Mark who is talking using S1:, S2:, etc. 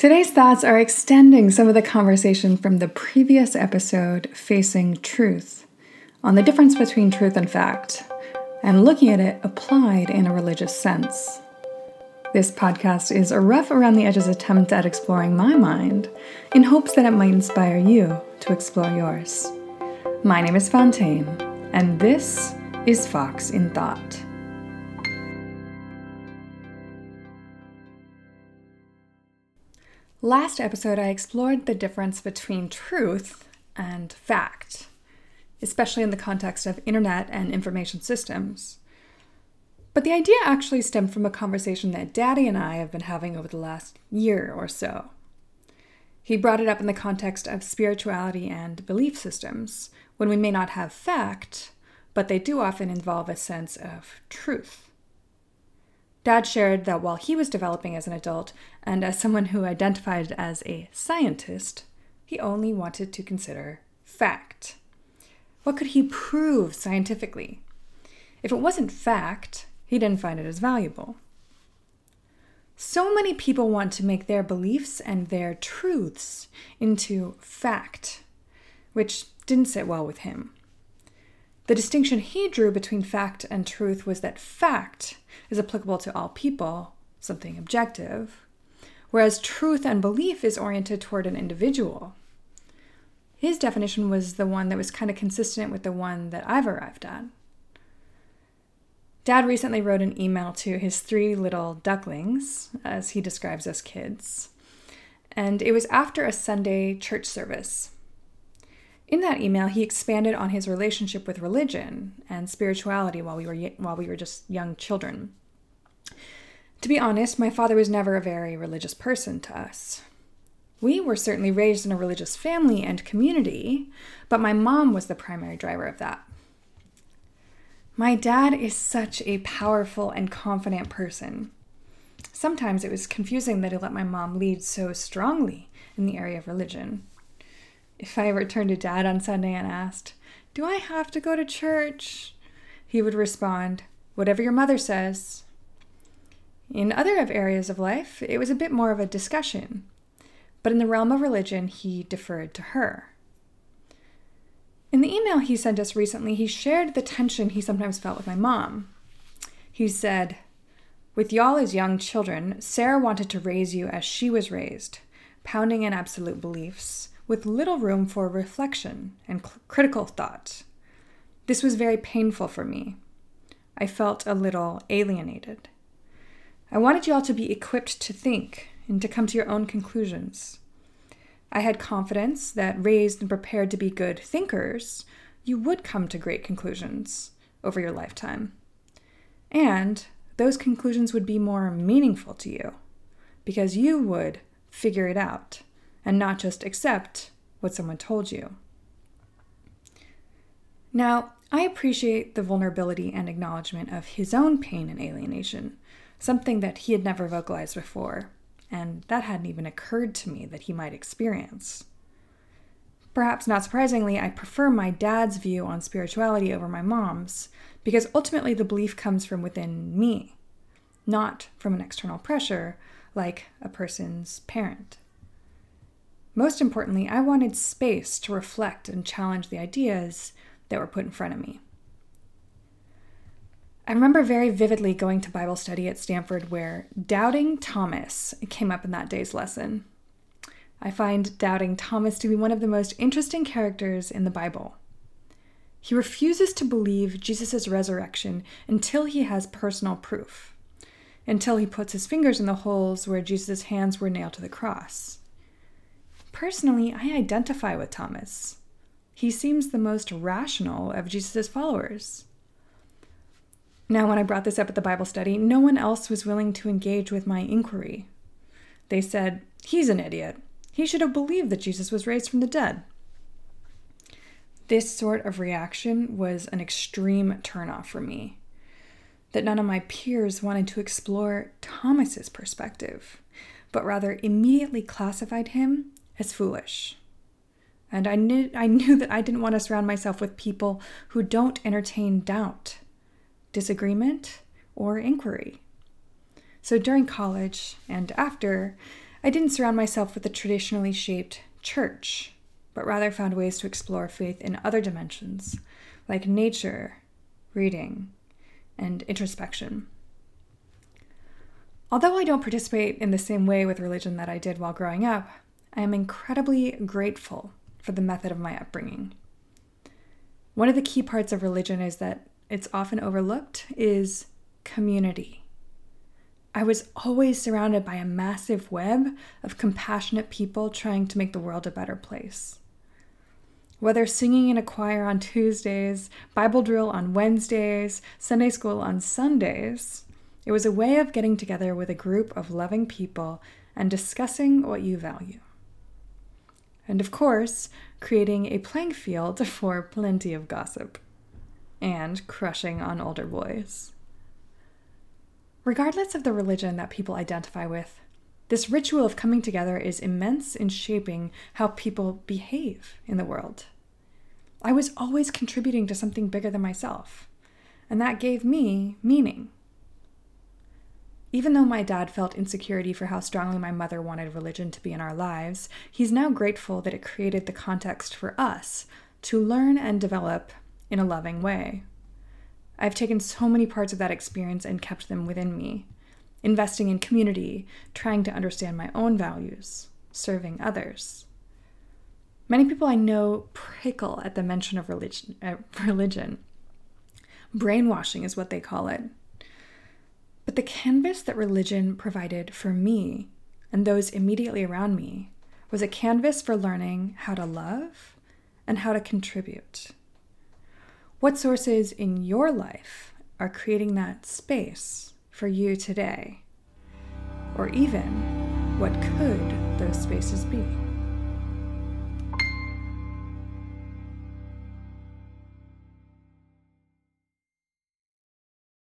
S1: Today's thoughts are extending some of the conversation from the previous episode, Facing Truth, on the difference between truth and fact, and looking at it applied in a religious sense. This podcast is a rough around the edges attempt at exploring my mind in hopes that it might inspire you to explore yours. My name is Fontaine, and this is Fox in Thought. Last episode, I explored the difference between truth and fact, especially in the context of internet and information systems. But the idea actually stemmed from a conversation that Daddy and I have been having over the last year or so. He brought it up in the context of spirituality and belief systems, when we may not have fact, but they do often involve a sense of truth. Dad shared that while he was developing as an adult and as someone who identified as a scientist, he only wanted to consider fact. What could he prove scientifically? If it wasn't fact, he didn't find it as valuable. So many people want to make their beliefs and their truths into fact, which didn't sit well with him. The distinction he drew between fact and truth was that fact is applicable to all people, something objective, whereas truth and belief is oriented toward an individual. His definition was the one that was kind of consistent with the one that I've arrived at. Dad recently wrote an email to his three little ducklings, as he describes us kids, and it was after a Sunday church service. In that email, he expanded on his relationship with religion and spirituality while we were while we were just young children. To be honest, my father was never a very religious person to us. We were certainly raised in a religious family and community, but my mom was the primary driver of that. My dad is such a powerful and confident person. Sometimes it was confusing that he let my mom lead so strongly in the area of religion if I ever turned to dad on Sunday and asked, Do I have to go to church? He would respond, Whatever your mother says. In other areas of life, it was a bit more of a discussion, but in the realm of religion, he deferred to her. In the email he sent us recently, he shared the tension he sometimes felt with my mom. He said, With y'all as young children, Sarah wanted to raise you as she was raised, pounding in absolute beliefs, with little room for reflection and cl- critical thought. This was very painful for me. I felt a little alienated. I wanted you all to be equipped to think and to come to your own conclusions. I had confidence that, raised and prepared to be good thinkers, you would come to great conclusions over your lifetime. And those conclusions would be more meaningful to you because you would figure it out and not just accept what someone told you. Now, I appreciate the vulnerability and acknowledgement of his own pain and alienation, something that he had never vocalized before, and that hadn't even occurred to me that he might experience. Perhaps not surprisingly, I prefer my dad's view on spirituality over my mom's, because ultimately the belief comes from within me, not from an external pressure like a person's parent. Most importantly, I wanted space to reflect and challenge the ideas that were put in front of me. I remember very vividly going to Bible study at Stanford where doubting Thomas came up in that day's lesson. I find doubting Thomas to be one of the most interesting characters in the Bible. He refuses to believe Jesus' resurrection until he has personal proof, until he puts his fingers in the holes where Jesus' hands were nailed to the cross. Personally, I identify with Thomas. He seems the most rational of Jesus' followers. Now, when I brought this up at the Bible study, no one else was willing to engage with my inquiry. They said, He's an idiot. He should have believed that Jesus was raised from the dead. This sort of reaction was an extreme turnoff for me. That none of my peers wanted to explore Thomas's perspective, but rather immediately classified him as foolish. And I knew, I knew that I didn't want to surround myself with people who don't entertain doubt, disagreement, or inquiry. So during college and after, I didn't surround myself with the traditionally shaped church, but rather found ways to explore faith in other dimensions, like nature, reading, and introspection. Although I don't participate in the same way with religion that I did while growing up, I am incredibly grateful for the method of my upbringing. One of the key parts of religion is that it's often overlooked is community. I was always surrounded by a massive web of compassionate people trying to make the world a better place. Whether singing in a choir on Tuesdays, Bible drill on Wednesdays, Sunday school on Sundays, it was a way of getting together with a group of loving people and discussing what you value. And of course, creating a playing field for plenty of gossip and crushing on older boys. Regardless of the religion that people identify with, this ritual of coming together is immense in shaping how people behave in the world. I was always contributing to something bigger than myself, and that gave me meaning. Even though my dad felt insecurity for how strongly my mother wanted religion to be in our lives, he's now grateful that it created the context for us to learn and develop in a loving way. I've taken so many parts of that experience and kept them within me, investing in community, trying to understand my own values, serving others. Many people I know prickle at the mention of religion. Uh, religion. Brainwashing is what they call it. But the canvas that religion provided for me and those immediately around me was a canvas for learning how to love and how to contribute. What sources in your life are creating that space for you today? Or even, what could those spaces be?